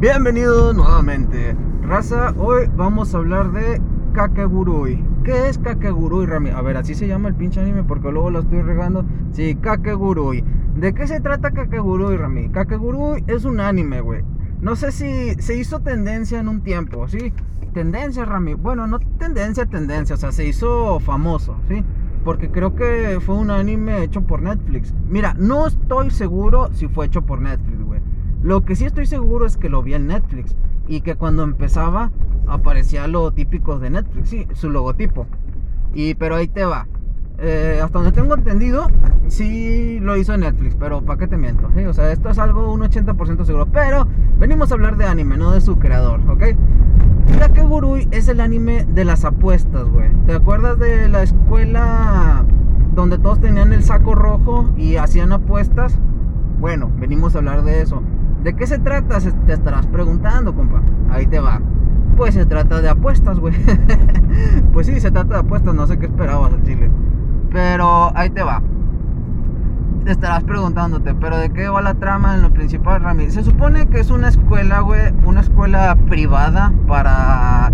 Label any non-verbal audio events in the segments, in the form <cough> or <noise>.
Bienvenidos nuevamente. Raza, hoy vamos a hablar de Kakegurui. ¿Qué es Kakegurui, Rami? A ver, así se llama el pinche anime porque luego lo estoy regando. Sí, Kakegurui. ¿De qué se trata Kakegurui, Rami? Kakegurui es un anime, güey. No sé si se hizo tendencia en un tiempo, ¿sí? Tendencia, Rami. Bueno, no tendencia, tendencia. O sea, se hizo famoso, ¿sí? Porque creo que fue un anime hecho por Netflix. Mira, no estoy seguro si fue hecho por Netflix, güey. Lo que sí estoy seguro es que lo vi en Netflix. Y que cuando empezaba aparecía lo típico de Netflix, sí, su logotipo. Y pero ahí te va. Eh, hasta donde tengo entendido, sí lo hizo Netflix, pero ¿para qué te miento? O sea, esto es algo un 80% seguro. Pero venimos a hablar de anime, no de su creador, ¿ok? Kakegurui es el anime de las apuestas, güey. ¿Te acuerdas de la escuela donde todos tenían el saco rojo y hacían apuestas? Bueno, venimos a hablar de eso. ¿De qué se trata? Te estarás preguntando, compa. Ahí te va. Pues se trata de apuestas, güey. <laughs> pues sí, se trata de apuestas. No sé qué esperabas Chile. Pero ahí te va. Te estarás preguntándote, pero ¿de qué va la trama en lo principal, Rami? Se supone que es una escuela, güey, una escuela privada para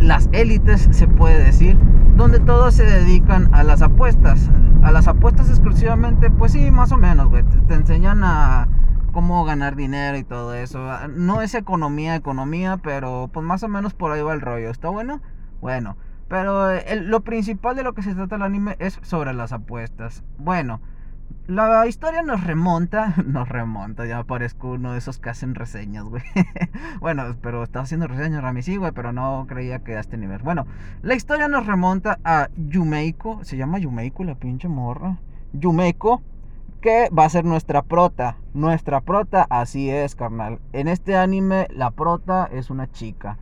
las élites, se puede decir, donde todos se dedican a las apuestas. A las apuestas exclusivamente, pues sí, más o menos, güey. Te, te enseñan a cómo ganar dinero y todo eso. No es economía, economía, pero pues más o menos por ahí va el rollo. ¿Está bueno? Bueno. Pero eh, lo principal de lo que se trata el anime es sobre las apuestas. Bueno, la historia nos remonta, <laughs> nos remonta, ya parezco uno de esos que hacen reseñas, güey. <laughs> bueno, pero estaba haciendo reseñas, Rami, sí, güey, pero no creía que a este nivel. Bueno, la historia nos remonta a Yumeiko, se llama Yumeiko la pinche morra. Yumeiko, que va a ser nuestra prota. Nuestra prota, así es, carnal. En este anime, la prota es una chica.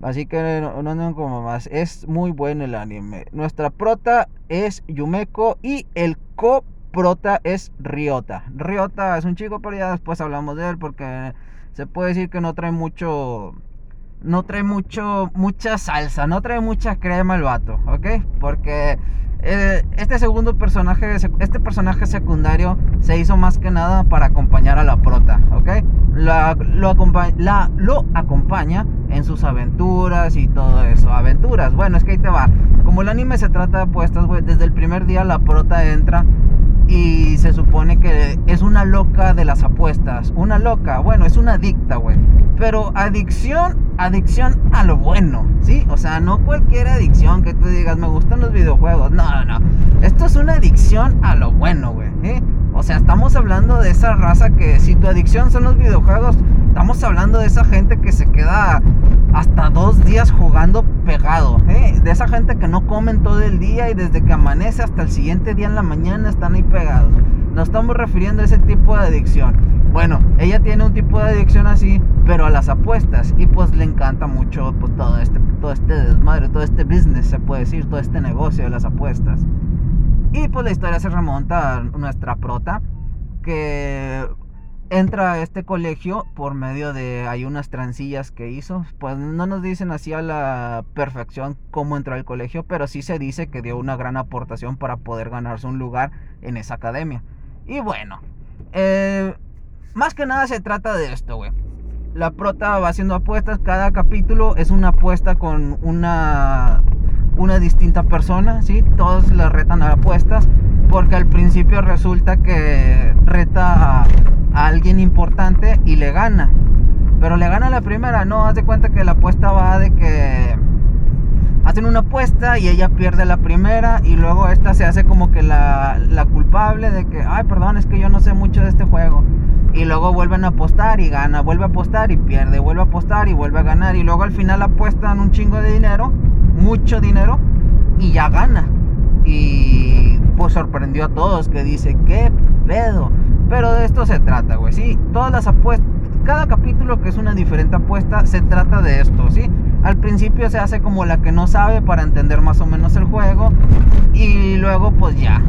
Así que no, no como más. Es muy bueno el anime. Nuestra prota es Yumeko y el coprota es Ryota. Ryota es un chico, pero ya después hablamos de él porque se puede decir que no trae mucho. No trae mucho. mucha salsa. No trae mucha crema el vato. ¿Ok? Porque. Eh, este segundo personaje, este personaje secundario se hizo más que nada para acompañar a la prota, ¿ok? La, lo, la, lo acompaña en sus aventuras y todo eso. Aventuras, bueno, es que ahí te va. Como el anime se trata de apuestas, güey, desde el primer día la prota entra y se supone que es una loca de las apuestas. Una loca, bueno, es una adicta, güey. Pero adicción, adicción a lo bueno, ¿sí? O sea, no cualquier adicción que tú digas, me gustan los videojuegos. No, no. Esto es una adicción a lo bueno, güey. ¿eh? O sea, estamos hablando de esa raza que si tu adicción son los videojuegos, estamos hablando de esa gente que se queda hasta dos días jugando pegado. ¿eh? De esa gente que no comen todo el día y desde que amanece hasta el siguiente día en la mañana están ahí pegados. Nos estamos refiriendo a ese tipo de adicción. Bueno, ella tiene un tipo de adicción así, pero a las apuestas. Y pues le encanta mucho pues, todo, este, todo este desmadre, todo este business, se puede decir, todo este negocio de las apuestas. Y pues la historia se remonta a nuestra prota, que entra a este colegio por medio de hay unas trancillas que hizo. Pues no nos dicen así a la perfección cómo entró al colegio, pero sí se dice que dio una gran aportación para poder ganarse un lugar en esa academia. Y bueno, eh, más que nada se trata de esto, güey. La prota va haciendo apuestas, cada capítulo es una apuesta con una una distinta persona, ¿sí? Todos la retan a apuestas porque al principio resulta que reta a, alguien importante y le gana. Pero le gana la primera, no, haz de cuenta que la apuesta va de que hacen una apuesta y ella pierde la primera y luego esta se hace como que la, la culpable de que, ay, perdón, es que yo no sé mucho de este juego. Y luego vuelven a apostar y gana, vuelve a apostar y pierde, vuelve a apostar y vuelve a ganar. Y luego al final apuestan un chingo de dinero mucho dinero y ya gana. Y pues sorprendió a todos que dice, ¿qué pedo? Pero de esto se trata, güey, sí. Todas las apuestas, cada capítulo que es una diferente apuesta, se trata de esto, sí. Al principio se hace como la que no sabe para entender más o menos el juego. Y luego pues ya.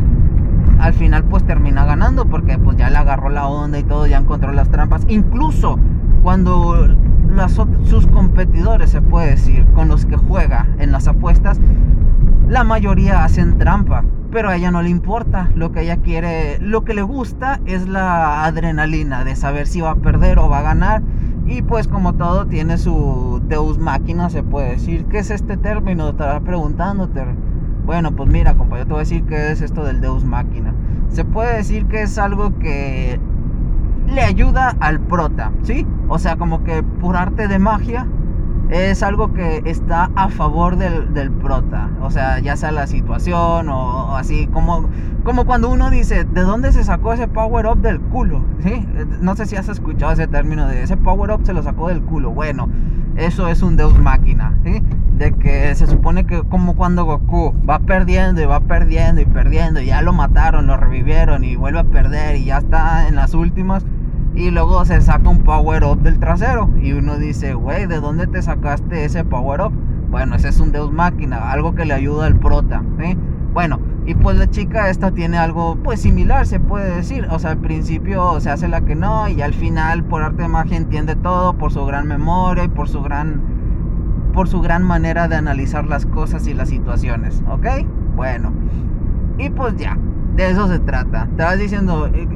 Al final pues termina ganando porque pues ya le agarró la onda y todo, ya encontró las trampas. Incluso cuando sus competidores, se puede decir, con los que juega en las apuestas, la mayoría hacen trampa, pero a ella no le importa. Lo que ella quiere, lo que le gusta es la adrenalina de saber si va a perder o va a ganar. Y pues como todo tiene su Deus máquina, se puede decir. ¿Qué es este término? Estarás preguntándote. Bueno, pues mira, compa, yo te voy a decir qué es esto del Deus máquina. Se puede decir que es algo que le ayuda al prota, ¿sí? O sea, como que por arte de magia es algo que está a favor del, prota. O sea, ya sea la situación o, así, como, como cuando uno dice, ¿de dónde se sacó ese power up del culo? ¿Sí? No sé si has escuchado ese término de ese power up se lo sacó del culo. Bueno, eso es un Deus máquina, ¿sí? De que se supone que como cuando Goku va perdiendo y va perdiendo y perdiendo, y ya lo mataron, lo revivieron y vuelve a perder y ya está en las últimas y luego se saca un power up del trasero. Y uno dice, güey, ¿de dónde te sacaste ese power up? Bueno, ese es un Deus Máquina, algo que le ayuda al prota. Bueno, y pues la chica esta tiene algo pues similar, se puede decir. O sea, al principio se hace la que no y al final por arte de magia entiende todo por su gran memoria y por su gran por su gran manera de analizar las cosas y las situaciones, ¿ok? Bueno, y pues ya, de eso se trata. Vas diciendo, eh,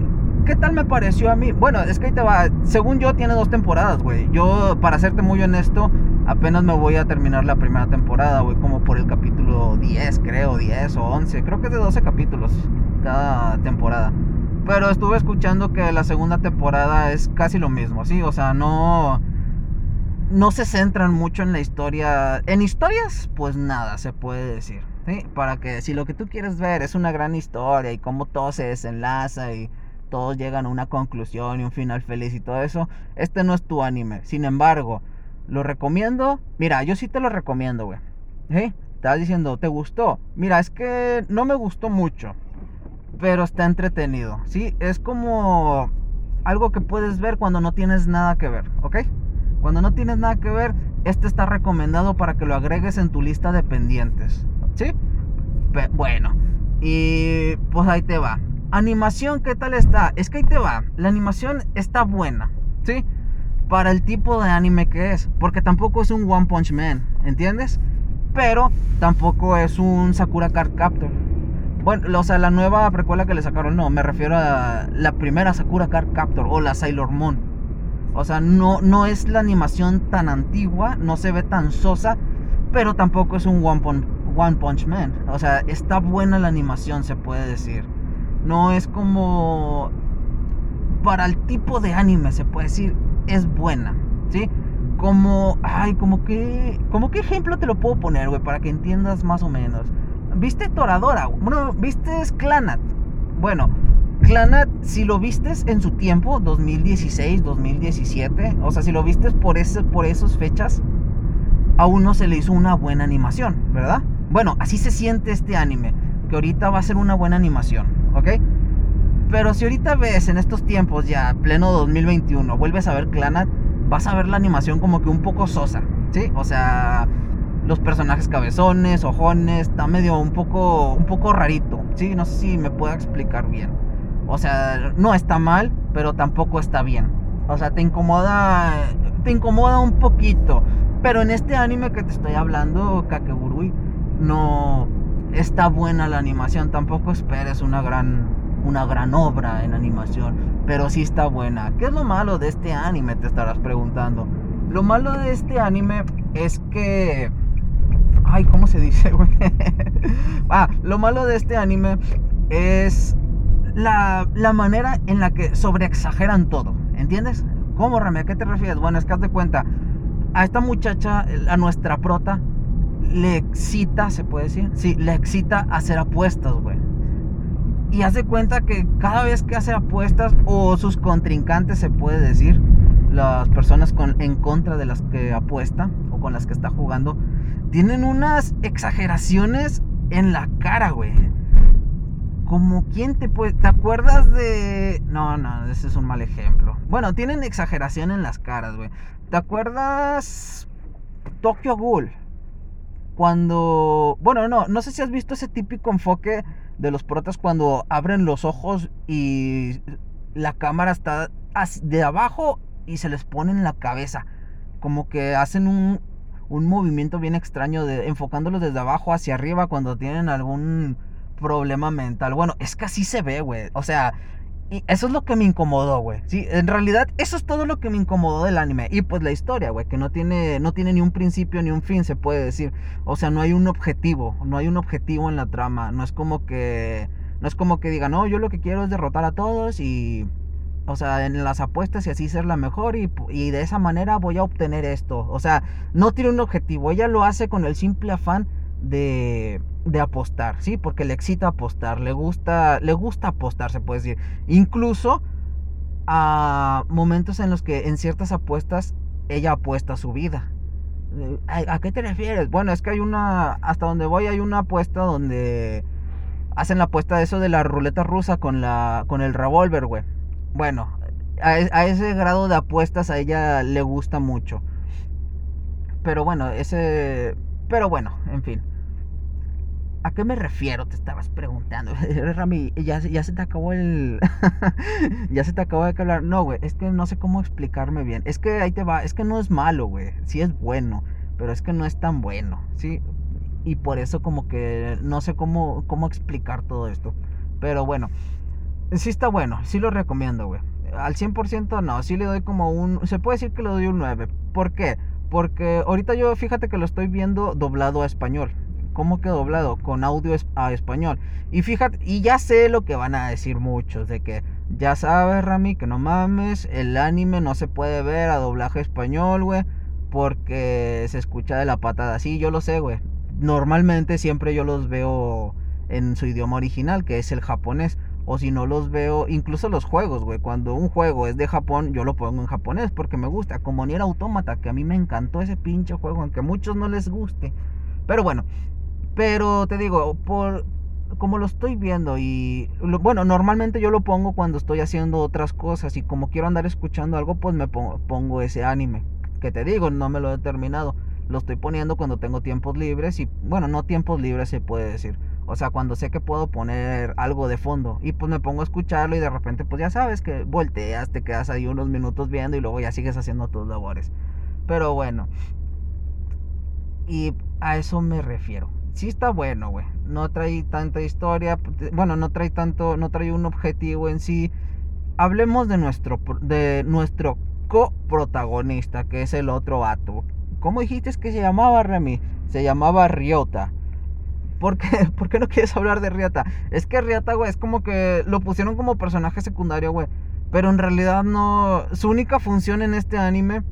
¿Qué tal me pareció a mí? Bueno, es que ahí te va. Según yo, tiene dos temporadas, güey. Yo, para serte muy honesto, apenas me voy a terminar la primera temporada, güey. Como por el capítulo 10, creo, 10 o 11. Creo que es de 12 capítulos cada temporada. Pero estuve escuchando que la segunda temporada es casi lo mismo, ¿sí? O sea, no. No se centran mucho en la historia. En historias, pues nada, se puede decir. ¿sí? Para que si lo que tú quieres ver es una gran historia y cómo todo se desenlaza y todos llegan a una conclusión y un final feliz y todo eso, este no es tu anime. Sin embargo, lo recomiendo. Mira, yo sí te lo recomiendo, güey. ¿Eh? Estás diciendo, ¿te gustó? Mira, es que no me gustó mucho, pero está entretenido. Sí, es como algo que puedes ver cuando no tienes nada que ver, ¿ok? Cuando no tienes nada que ver, este está recomendado para que lo agregues en tu lista de pendientes, ¿sí? bueno, y pues ahí te va. Animación, ¿qué tal está? Es que ahí te va. La animación está buena, ¿sí? Para el tipo de anime que es. Porque tampoco es un One Punch Man, ¿entiendes? Pero tampoco es un Sakura Card Captor. Bueno, o sea, la nueva precuela que le sacaron, no, me refiero a la primera Sakura Card Captor o la Sailor Moon. O sea, no, no es la animación tan antigua, no se ve tan sosa, pero tampoco es un One Punch, One Punch Man. O sea, está buena la animación, se puede decir. No es como... Para el tipo de anime, se puede decir, es buena, ¿sí? Como... Ay, como que... Como qué ejemplo te lo puedo poner, güey, para que entiendas más o menos. ¿Viste Toradora? Bueno, ¿viste Clanat? Bueno, Clanat, si lo vistes en su tiempo, 2016, 2017, o sea, si lo vistes por, ese, por esas fechas, aún no se le hizo una buena animación, ¿verdad? Bueno, así se siente este anime, que ahorita va a ser una buena animación. ¿Ok? Pero si ahorita ves en estos tiempos, ya pleno 2021, vuelves a ver Clanat, vas a ver la animación como que un poco sosa, ¿sí? O sea, los personajes cabezones, ojones, está medio un poco, un poco rarito, ¿sí? No sé si me puedo explicar bien. O sea, no está mal, pero tampoco está bien. O sea, te incomoda, te incomoda un poquito. Pero en este anime que te estoy hablando, Kakegurui, no, está buena la animación. Tampoco esperes una gran, una gran obra en animación, pero sí está buena. ¿Qué es lo malo de este anime? Te estarás preguntando. Lo malo de este anime es que... Ay, ¿cómo se dice, <laughs> ah, lo malo de este anime es la, la manera en la que sobreexageran todo. ¿Entiendes? ¿Cómo, Rami? ¿A qué te refieres? Bueno, es que haz de cuenta. A esta muchacha, a nuestra prota, le excita, se puede decir, sí, le excita hacer apuestas, güey. Y hace cuenta que cada vez que hace apuestas, o sus contrincantes, se puede decir, las personas con, en contra de las que apuesta, o con las que está jugando, tienen unas exageraciones en la cara, güey. Como quien te puede... ¿Te acuerdas de...? No, no, ese es un mal ejemplo. Bueno, tienen exageración en las caras, güey. ¿Te acuerdas... Tokyo Ghoul? Cuando, bueno, no, no sé si has visto ese típico enfoque de los protas cuando abren los ojos y la cámara está de abajo y se les pone en la cabeza. Como que hacen un, un movimiento bien extraño de enfocándolos desde abajo hacia arriba cuando tienen algún problema mental. Bueno, es que así se ve, güey. O sea, Y eso es lo que me incomodó, güey. Sí, en realidad eso es todo lo que me incomodó del anime. Y pues la historia, güey, que no tiene, no tiene ni un principio ni un fin, se puede decir. O sea, no hay un objetivo, no hay un objetivo en la trama. No es como que, no es como que diga, no, yo lo que quiero es derrotar a todos y, o sea, en las apuestas y así ser la mejor y, y de esa manera voy a obtener esto. O sea, no tiene un objetivo. Ella lo hace con el simple afán de, de apostar, ¿sí? Porque le excita apostar, le gusta, le gusta apostar, se puede decir. Incluso a momentos en los que en ciertas apuestas ella apuesta su vida. Eh, ¿A, qué te refieres? Bueno, es que hay una, hasta donde voy hay una apuesta donde hacen la apuesta de eso de la ruleta rusa con la, con el revólver, güey. Bueno, a, a ese grado de apuestas a ella le gusta mucho. Pero bueno, ese, pero bueno, en fin. ¿A qué me refiero? Te estabas preguntando. <laughs> Rami, ya, ya se te acabó el. <laughs> ya se te acabó de hablar. No, güey, es que no sé cómo explicarme bien. Es que ahí te va. Es que no es malo, güey. Sí es bueno. Pero es que no es tan bueno, ¿sí? Y por eso, como que no sé cómo, cómo explicar todo esto. Pero bueno, sí está bueno. Sí lo recomiendo, güey. Al 100% no. Sí le doy como un. Se puede decir que le doy un 9. ¿Por qué? Porque ahorita yo, fíjate que lo estoy viendo doblado a español. ¿Cómo que doblado? Con audio a español. Y fíjate, y ya sé lo que van a decir muchos, de que ya sabes, Rami, que no mames, el anime no se puede ver a doblaje español, güey, porque se escucha de la patada. Sí, yo lo sé, güey. Normalmente siempre yo los veo en su idioma original, que es el japonés. O si no los veo, incluso los juegos, güey. Cuando un juego es de Japón, yo lo pongo en japonés porque me gusta. Como ni era autómata, que a mí me encantó ese pinche juego, aunque a muchos no les guste. Pero bueno, pero te digo, por como lo estoy viendo y bueno, normalmente yo lo pongo cuando estoy haciendo otras cosas y como quiero andar escuchando algo, pues me pongo, ese anime. Que te digo, no me lo he terminado. Lo estoy poniendo cuando tengo tiempos libres y bueno, no tiempos libres se puede decir. O sea, cuando sé que puedo poner algo de fondo y pues me pongo a escucharlo y de repente pues ya sabes que volteas, te quedas ahí unos minutos viendo y luego ya sigues haciendo tus labores. Pero bueno. Y a eso me refiero sí está bueno, güey. No trae tanta historia, bueno, no trae tanto, no trae un objetivo en sí. Hablemos de nuestro, de nuestro coprotagonista, que es el otro vato. ¿Cómo dijiste que se llamaba, Remy? Se llamaba Ryota. ¿Por qué? <laughs> ¿Por qué no quieres hablar de Ryota? Es que Ryota, güey, es como que lo pusieron como personaje secundario, güey. Pero en realidad no. Su única función en este anime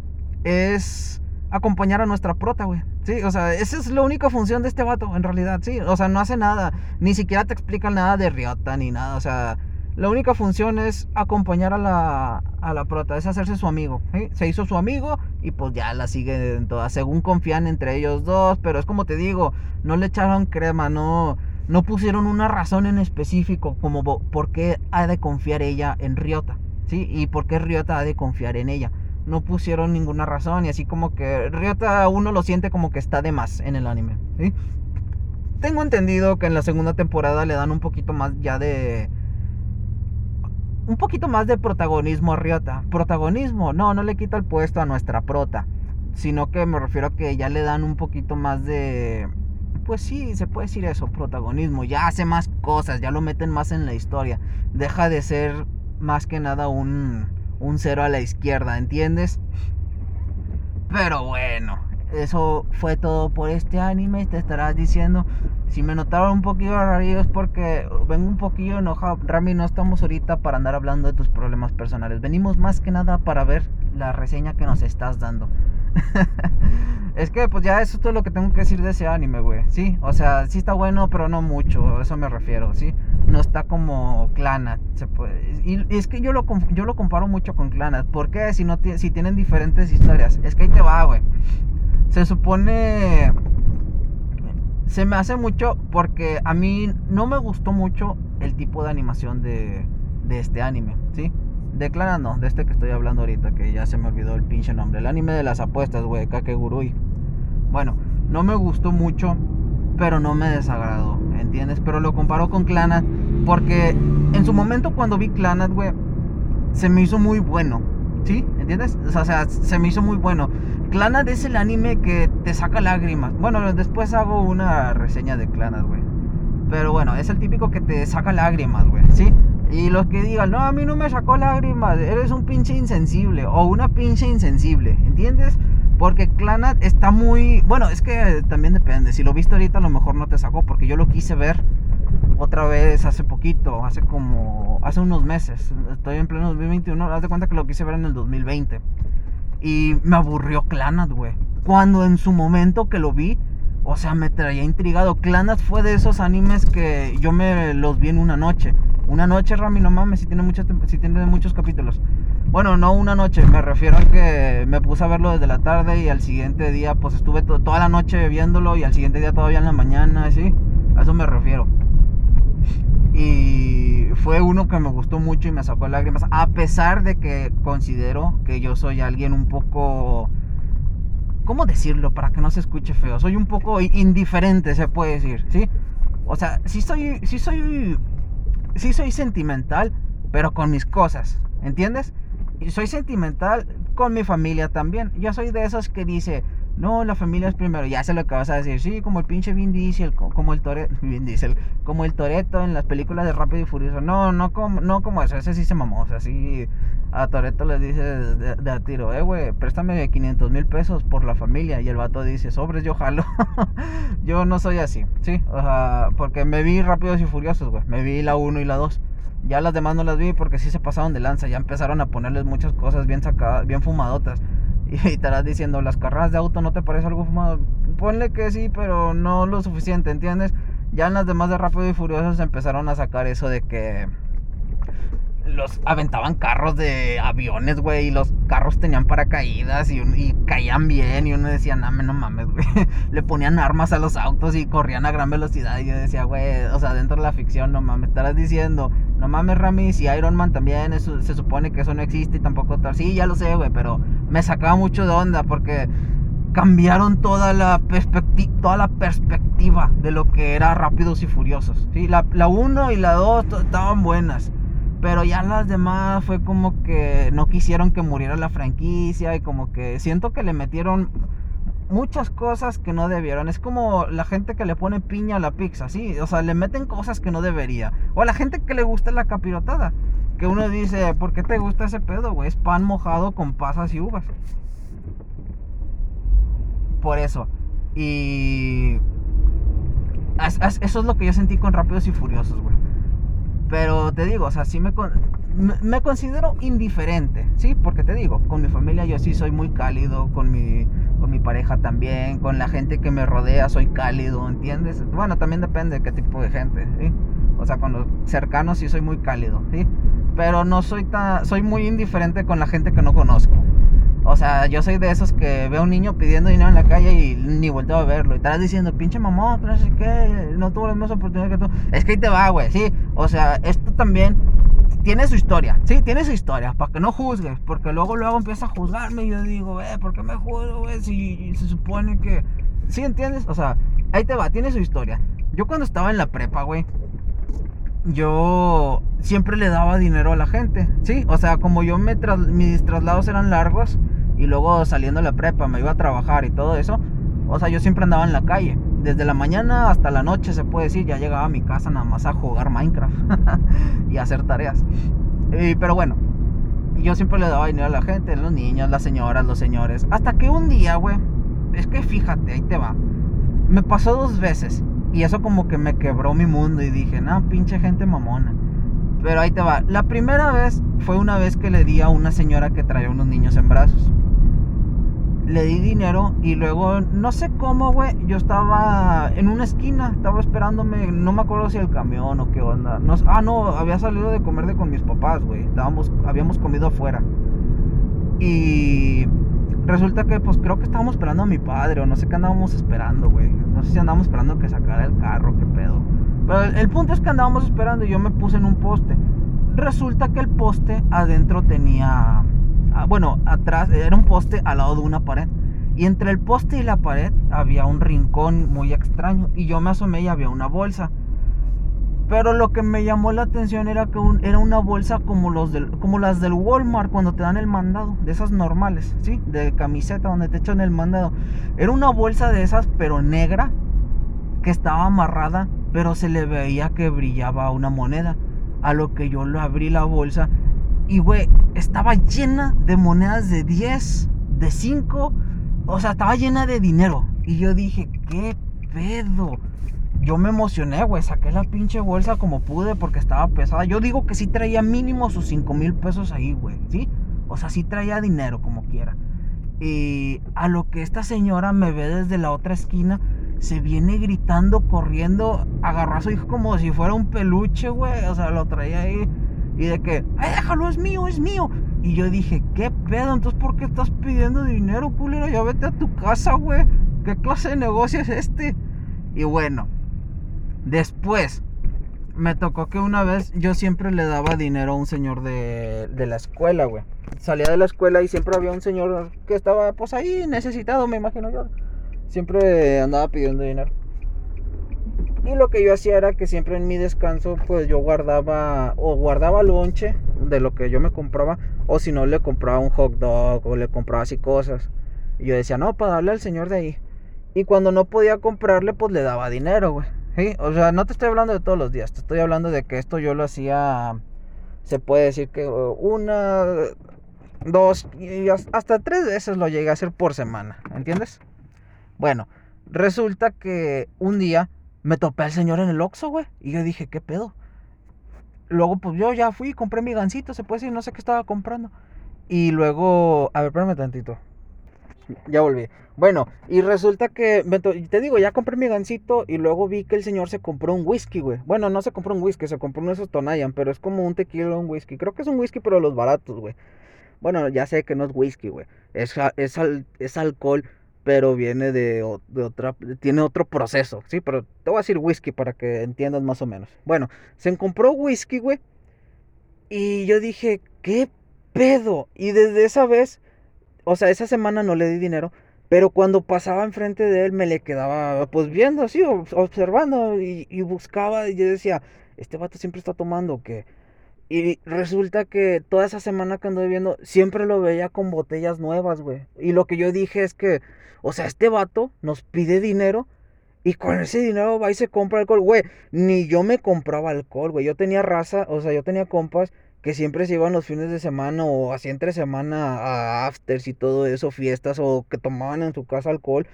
es acompañar a nuestra prota, güey. Sí, o sea, esa es la única función de este vato, en realidad, sí. O sea, no hace nada. Ni siquiera te explica nada de Ryota ni nada. O sea, la única función es acompañar a la, a la prota, es hacerse su amigo. Se hizo su amigo y pues ya la sigue en todas. Según confían entre ellos dos, pero es como te digo, no le echaron crema, no, no pusieron una razón en específico como por qué ha de confiar ella en Ryota. ¿sí? Y por qué Ryota ha de confiar en ella no pusieron ninguna razón y así como que Ryota uno lo siente como que está de más en el anime. Tengo entendido que en la segunda temporada le dan un poquito más ya de... Un poquito más de protagonismo a Ryota. Protagonismo, no, no le quita el puesto a nuestra prota. Sino que me refiero a que ya le dan un poquito más de... Pues sí, se puede decir eso, protagonismo. Ya hace más cosas, ya lo meten más en la historia. Deja de ser más que nada un un cero a la izquierda, ¿entiendes? Pero bueno, eso fue todo por este anime. Te estarás diciendo, si me notaron un poquillo raro es porque vengo un poquillo enojado. Rami, no estamos ahorita para andar hablando de tus problemas personales. Venimos más que nada para ver la reseña que nos estás dando. <laughs> es que pues ya eso es todo lo que tengo que decir de ese anime, güey. Sí, o sea, sí está bueno, pero no mucho. Eso me refiero, ¿sí? No está como Clanat. Y, es que yo lo, yo lo comparo mucho con Clanat. ¿Por qué? Si, no si tienen diferentes historias. Es que ahí te va, güey. Se supone... Se me hace mucho porque a mí no me gustó mucho el tipo de animación de, de este anime, ¿sí? Declarando, de este que estoy hablando ahorita, que ya se me olvidó el pinche nombre. El anime de las apuestas, güey, Kakegurui. Bueno, no me gustó mucho, pero no me desagradó, ¿entiendes? Pero lo comparo con Clanat, porque en su momento cuando vi Clanat, güey, se me hizo muy bueno, ¿sí? ¿Entiendes? O sea, se me hizo muy bueno. Clanat es el anime que te saca lágrimas. Bueno, después hago una reseña de Clanat, güey. Pero bueno, es el típico que te saca lágrimas, güey, ¿sí? Y los que digan, no, a mí no me sacó lágrimas, eres un pinche insensible o una pinche insensible, ¿entiendes? Porque Clanat está muy. Bueno, es que también depende. Si lo viste ahorita, a lo mejor no te sacó. Porque yo lo quise ver otra vez hace poquito. Hace como. Hace unos meses. Estoy en pleno 2021. Haz de cuenta que lo quise ver en el 2020. Y me aburrió Clanat, güey. Cuando en su momento que lo vi. O sea, me traía intrigado. Clanat fue de esos animes que yo me los vi en una noche. Una noche, Rami, no mames, si tiene, muchos, si tiene muchos capítulos. Bueno, no una noche, me refiero a que me puse a verlo desde la tarde y al siguiente día pues estuve toda la noche viéndolo y al siguiente día todavía en la mañana, ¿sí? A eso me refiero. Y fue uno que me gustó mucho y me sacó lágrimas, a pesar de que considero que yo soy alguien un poco... ¿Cómo decirlo para que no se escuche feo? Soy un poco indiferente, se puede decir, ¿sí? O sea, sí soy, sí soy, sí soy sentimental, pero con mis cosas, ¿entiendes? Y soy sentimental con mi familia también. Yo soy de esos que dice, no, la familia es primero. Ya sé lo que vas a decir. Sí, como el pinche Vin Diesel, como el Toreto, <laughs> Vin Diesel, como el Toreto en las películas de Rápido y Furioso. No, no como, no como eso. Ese sí se mamó. O sea, sí a Toreto le dice de, a tiro, eh, güey, préstame 500 mil pesos por la familia. Y el vato dice, sobres, yo jalo. <laughs> yo no soy así, sí. O sea, porque me vi Rápidos y Furiosos, güey. Me vi la 1 y la 2. Ya las demás no las vi porque sí se pasaron de lanza. Ya empezaron a ponerles muchas cosas bien sacadas, bien fumadotas. <laughs> Y, estarás diciendo, las carreras de auto no te parece algo fumado. Ponle que sí, pero no lo suficiente, ¿entiendes? Ya en las demás de Rápido y Furioso se empezaron a sacar eso de que los aventaban carros de aviones, güey, y los carros tenían paracaídas y, y caían bien, y uno decía, no, no mames, güey. <laughs> Le ponían armas a los autos y corrían a gran velocidad, y yo decía, güey, o sea, dentro de la ficción, no mames, estarás diciendo, no mames, Rami, si Iron Man también, eso, se supone que eso no existe y tampoco tal. Sí, ya lo sé, güey, pero me sacaba mucho de onda porque cambiaron toda la, perspectiva de lo que era Rápidos y Furiosos. Sí, la 1 y la 2 estaban buenas. Pero ya las demás fue como que no quisieron que muriera la franquicia y como que siento que le metieron muchas cosas que no debieron. Es como la gente que le pone piña a la pizza, ¿sí? O sea, le meten cosas que no debería. O a la gente que le gusta la capirotada. Que uno dice, ¿por qué te gusta ese pedo, güey? Es pan mojado con pasas y uvas. Por eso. Y... Eso es lo que yo sentí con Rápidos y Furiosos, güey. Pero te digo, o sea, sí me, me considero indiferente, ¿sí? Porque te digo, con mi familia yo sí soy muy cálido, con mi, con mi pareja también, con la gente que me rodea soy cálido, ¿entiendes? Bueno, también depende de qué tipo de gente, ¿sí? O sea, con los cercanos sí soy muy cálido, ¿sí? Pero no soy tan, soy muy indiferente con la gente que no conozco. O sea, yo soy de esos que veo a un niño pidiendo dinero en la calle y ni vuelto a verlo. Y estás diciendo, pinche mamón, qué, no tuvo las mismas oportunidades que tú. Es que ahí te va, güey, sí. O sea, esto también tiene su historia, sí, tiene su historia, para que no juzgues. Porque luego, luego empieza a juzgarme y yo digo, eh, ¿por qué me juzgo, güey? Si se supone que. ¿Sí entiendes? O sea, ahí te va, tiene su historia. Yo cuando estaba en la prepa, güey, yo siempre le daba dinero a la gente, ¿sí? O sea, como yo mis traslados eran largos y luego saliendo de la prepa me iba a trabajar y todo eso, o sea, yo siempre andaba en la calle. Desde la mañana hasta la noche, se puede decir, ya llegaba a mi casa nada más a jugar Minecraft <laughs> y hacer tareas. pero bueno, yo siempre le daba dinero a la gente, los niños, las señoras, los señores. Hasta que un día, güey, es que fíjate, ahí te va. Me pasó dos veces. Y eso como que me quebró mi mundo y dije, no, pinche gente mamona. Pero ahí te va. La primera vez fue una vez que le di a una señora que traía unos niños en brazos. Le di dinero y luego, no sé cómo, güey, yo estaba en una esquina, estaba esperándome, no me acuerdo si el camión o qué onda. No, ah, no, había salido de comer de con mis papás, güey. Habíamos comido afuera. Y resulta que pues creo que estábamos esperando a mi padre o no sé qué andábamos esperando, güey. No sé si andábamos esperando que sacara el carro, qué pedo. Pero el, punto es que andábamos esperando y yo me puse en un poste. Resulta que el poste adentro tenía, ah, bueno, atrás era un poste al lado de una pared. Y entre el poste y la pared había un rincón muy extraño. Y yo me asomé y había una bolsa. Pero lo que me llamó la atención era que era una bolsa como, los como las del Walmart cuando te dan el mandado, de esas normales, ¿sí? De camiseta donde te echan el mandado. Era una bolsa de esas, pero negra, que estaba amarrada, pero se le veía que brillaba una moneda. A lo que yo lo abrí la bolsa y, güey, estaba llena de monedas de 10, de 5. O sea, estaba llena de dinero. Y yo dije, ¿qué pedo? Yo me emocioné, güey. Saqué la pinche bolsa como pude porque estaba pesada. Yo digo que sí traía mínimo sus 5 mil pesos ahí, güey. ¿Sí? O sea, sí traía dinero como quiera. Y a lo que esta señora me ve desde la otra esquina, se viene gritando, corriendo, agarró a su hijo como si fuera un peluche, güey. O sea, lo traía ahí y de que, ay, déjalo, es mío, es mío. Y yo dije, ¿qué pedo? Entonces, ¿por qué estás pidiendo dinero, culero? Ya vete a tu casa, güey. ¿Qué clase de negocio es este? Y bueno, después me tocó que una vez yo siempre le daba dinero a un señor de, de la escuela, güey. Salía de la escuela y siempre había un señor que estaba, pues ahí necesitado, me imagino yo. Siempre andaba pidiendo dinero. Y lo que yo hacía era que siempre en mi descanso, pues yo guardaba o guardaba lonche de lo que yo me compraba, o si no le compraba un hot dog o le compraba así cosas. Y yo decía, no, para darle al señor de ahí. Y cuando no podía comprarle, pues le daba dinero, güey. ¿Sí? O sea, no te estoy hablando de todos los días, te estoy hablando de que esto yo lo hacía, se puede decir que una, dos, y hasta tres veces lo llegué a hacer por semana, ¿entiendes? Bueno, resulta que un día me topé al señor en el Oxxo, güey. Y yo dije, ¿qué pedo? Luego, pues yo ya fui, compré mi gancito, se puede decir, no sé qué estaba comprando. Y luego, a ver, espérame tantito. Ya volví. Bueno, y resulta que, te digo, ya compré mi gancito y luego vi que el señor se compró un whisky, güey. Bueno, no se compró un whisky, se compró uno de esos Tonayan, pero es como un tequila un whisky. Creo que es un whisky, pero los baratos, güey. Bueno, ya sé que no es whisky, güey. Es, es, es alcohol pero viene de, otra, tiene otro proceso, ¿sí? Pero te voy a decir whisky para que entiendas más o menos. Bueno, se compró whisky, güey, y yo dije, ¿qué pedo? Y desde esa vez, o sea, esa semana no le di dinero, pero cuando pasaba enfrente de él me le quedaba, pues viendo así, observando, y, buscaba, y yo decía, este vato siempre está tomando, que... Y resulta que toda esa semana que anduve viendo, siempre lo veía con botellas nuevas, güey. Y lo que yo dije es que, o sea, este vato nos pide dinero y con ese dinero va y se compra alcohol. Güey, ni yo me compraba alcohol, güey. Yo tenía raza, o sea, yo tenía compas que siempre se iban los fines de semana o así entre semana a afters y todo eso, fiestas o que tomaban en su casa alcohol.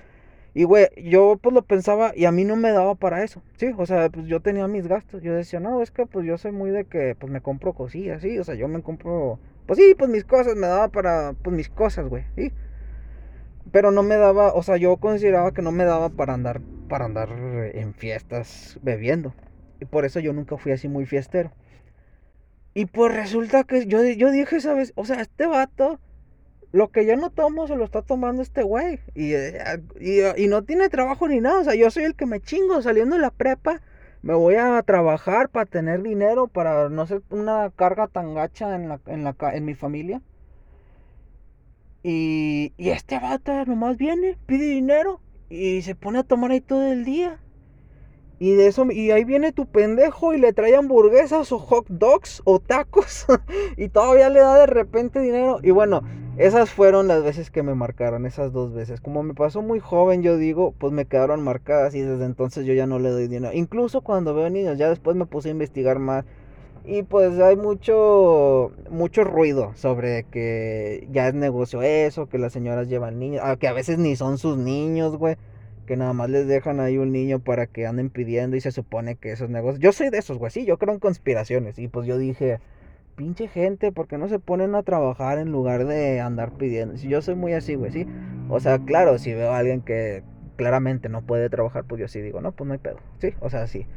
Y, güey, yo pues lo pensaba y a mí no me daba para eso, ¿sí? O sea, pues yo tenía mis gastos. Yo decía, no, es que pues yo soy muy de que pues me compro cosillas, ¿sí? O sea, yo me compro, pues sí, pues mis cosas, me daba para, pues mis cosas, güey, ¿sí? Pero no me daba, o sea, yo consideraba que no me daba para andar, para andar en fiestas bebiendo. Y por eso yo nunca fui así muy fiestero. Y pues resulta que yo, yo dije, ¿sabes? O sea, este vato lo que yo no tomo se lo está tomando este güey. Eh, y, y, no tiene trabajo ni nada. O sea, yo soy el que me chingo saliendo de la prepa. Me voy a trabajar para tener dinero, para no ser una carga tan gacha en, la, en, la, en mi familia. Y, y este vato nomás viene, pide dinero y se pone a tomar ahí todo el día. Y de eso, y ahí viene tu pendejo y le trae hamburguesas o hot dogs o tacos <laughs> y todavía le da de repente dinero. Y bueno, esas fueron las veces que me marcaron, esas dos veces. Como me pasó muy joven, yo digo, pues me quedaron marcadas y desde entonces yo ya no le doy dinero. Incluso cuando veo niños, ya después me puse a investigar más. Y pues hay mucho, mucho ruido sobre que ya es negocio eso, que las señoras llevan niños, ah, que a veces ni son sus niños, güey que nada más les dejan ahí un niño para que anden pidiendo y se supone que esos negocios. Yo soy de esos, güey, sí, yo creo en conspiraciones. Y pues yo dije, pinche gente, ¿por qué no se ponen a trabajar en lugar de andar pidiendo? Si yo soy muy así, güey, sí. O sea, claro, si veo a alguien que claramente no puede trabajar, pues yo sí digo, no, pues no hay pedo. Sí, o sea, sí.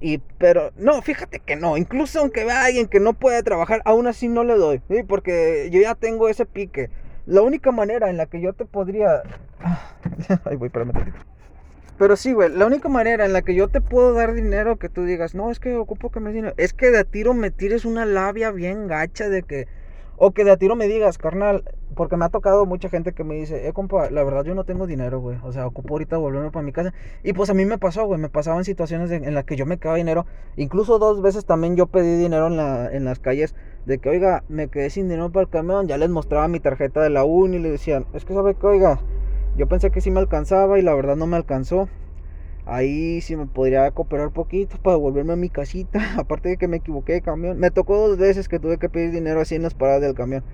Y, pero, no, fíjate que no. Incluso aunque vea a alguien que no puede trabajar, aún así no le doy. ¿sí? Porque yo ya tengo ese pique. La única manera en la que yo te podría... <laughs> Ay, voy, espérame tantito. Pero sí, güey, la única manera en la que yo te puedo dar dinero que tú digas, no, es que ocupo que me dinero, es que de a tiro me tires una labia bien gacha de que, o que de a tiro me digas, carnal, porque me ha tocado mucha gente que me dice, eh, compa, la verdad yo no tengo dinero, güey, o sea, ocupo ahorita volverme para mi casa. Y pues a mí me pasó, güey, me pasaban situaciones en las que yo me quedaba dinero, incluso dos veces también yo pedí dinero en, la, en las calles de que, oiga, me quedé sin dinero para el camión, ya les mostraba mi tarjeta de la uni y le decían, es que sabe que, oiga, yo pensé que sí me alcanzaba y la verdad no me alcanzó. Ahí sí me podría cooperar poquito para volverme a mi casita. <laughs> Aparte de que me equivoqué de camión. Me tocó dos veces que tuve que pedir dinero así en las paradas del camión.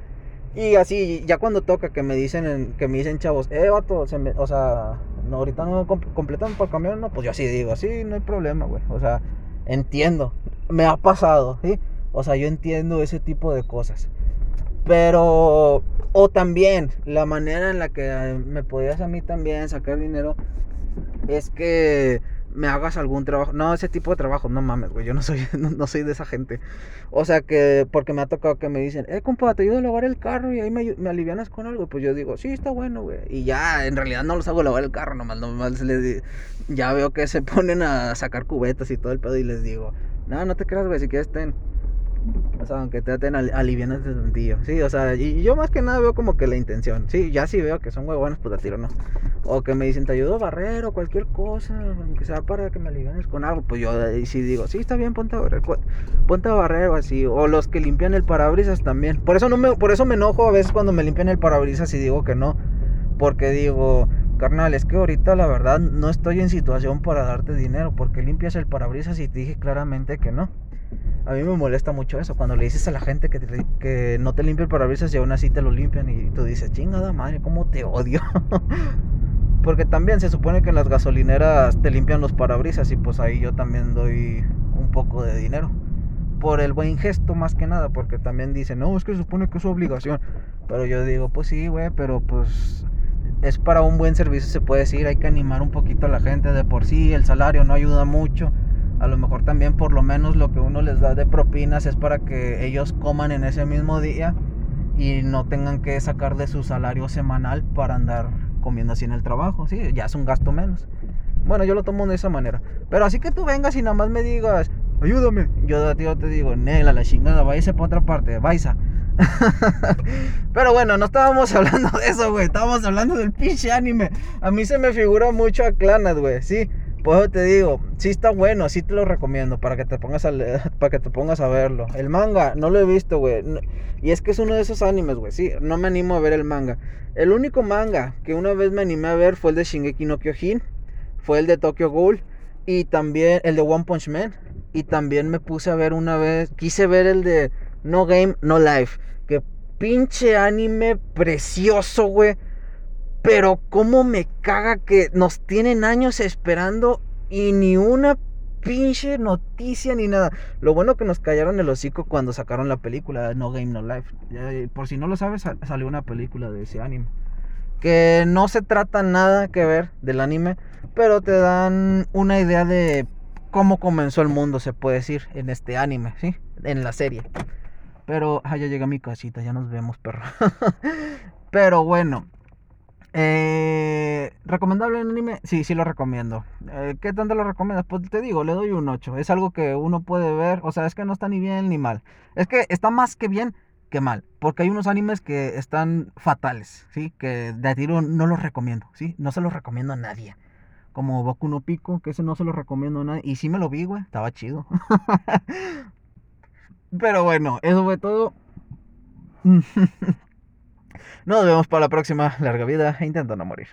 Y así, ya cuando toca que me dicen, que me dicen chavos, eh, vato, o sea, no, ahorita no completan para el camión, no, pues yo así digo, así no hay problema, güey. O sea, entiendo, me ha pasado, ¿sí? O sea, yo entiendo ese tipo de cosas. Pero, o también, la manera en la que me podías a mí también sacar dinero es que me hagas algún trabajo. No, ese tipo de trabajo, no mames, güey. Yo no soy, <laughs> no, soy de esa gente. O sea que, porque me ha tocado que me dicen, eh, compa, te ayudo a lavar el carro y ahí me, me alivianas con algo. Pues yo digo, sí, está bueno, güey. Y ya, en realidad no los hago lavar el carro, nomás, nomás les Ya veo que se <laughs> ponen a sacar cubetas y todo el pedo y les digo, no, no te creas, güey, si quieres ten. O sea, aunque traten alivianas de tantillo. Sí, o sea, y yo más que nada veo como que la intención. Sí, ya si veo que son huevones, pues la tiro, ¿no? O que me dicen, te ayudo a barrer o cualquier cosa, aunque sea para que me alivianes con algo. Pues yo sí digo, sí, está bien, ponte a barrer, ponte a barrer o así. O los que limpian el parabrisas también. Por eso, no me, por eso me enojo a veces cuando me limpian el parabrisas y digo que no. Porque digo, carnal, es que ahorita la verdad no estoy en situación para darte dinero. Porque limpias el parabrisas y te dije claramente que no. A mí me molesta mucho eso, cuando le dices a la gente que, que no te limpia el parabrisas y aún así te lo limpian y tú dices, chingada madre, cómo te odio. <laughs> Porque también se supone que en las gasolineras te limpian los parabrisas y pues ahí yo también doy un poco de dinero. Por el buen gesto más que nada, porque también dicen, no, es que se supone que es su obligación. Pero yo digo, pues sí, güey, pero pues es para un buen servicio, se puede decir, hay que animar un poquito a la gente de por sí, el salario no ayuda mucho a lo mejor también por lo menos lo que uno les da de propinas es para que ellos coman en ese mismo día y no tengan que sacar de su salario semanal para andar comiendo así en el trabajo, sí, ya es un gasto menos. Bueno, yo lo tomo de esa manera. Pero así que tú vengas y nada más me digas, ayúdame. Yo ti te digo, Nela, la chingada, váyase para otra parte, vaisa. <laughs> Pero bueno, no estábamos <laughs> hablando de eso, güey. Estábamos hablando del pinche anime. A mí se me figura mucho a Clanad, güey, sí. Pues te digo, sí está bueno, sí te lo recomiendo para que te pongas a <laughs> para que te pongas a verlo. El manga no lo he visto, güey. y es que es uno de esos animes, güey. Sí, no me animo a ver el manga. El único manga que una vez me animé a ver fue el de Shingeki no Kyojin, fue el de Tokyo Ghoul y también el de One Punch Man y también me puse a ver una vez, quise ver el de No Game No Life, que pinche anime precioso, güey pero cómo me caga que nos tienen años esperando y ni una pinche noticia ni nada. Lo bueno que nos callaron el hocico cuando sacaron la película No Game No Life. Por si no lo sabes, salió una película de ese anime. Que no se trata nada que ver del anime, pero te dan una idea de cómo comenzó el mundo, se puede decir, en este anime, ¿sí? En la serie. Pero, ah, ya llega mi casita, ya nos vemos, perro. <laughs> pero bueno, eh, ¿Recomendable en anime? Sí, sí lo recomiendo. Eh, ¿Qué tanto lo recomiendas? Pues te digo, le doy un 8. Es algo que uno puede ver. O sea, es que no está ni bien ni mal. Es que está más que bien que mal. Porque hay unos animes que están fatales, ¿sí? Que de tiro no los recomiendo, ¿sí? No se los recomiendo a nadie. Como Boku no Pico, que ese no se lo recomiendo a nadie. Y sí me lo vi, güey. Estaba chido. <laughs> Pero bueno, eso fue todo. <laughs> Nos vemos para la próxima. Larga vida e intenta no morir.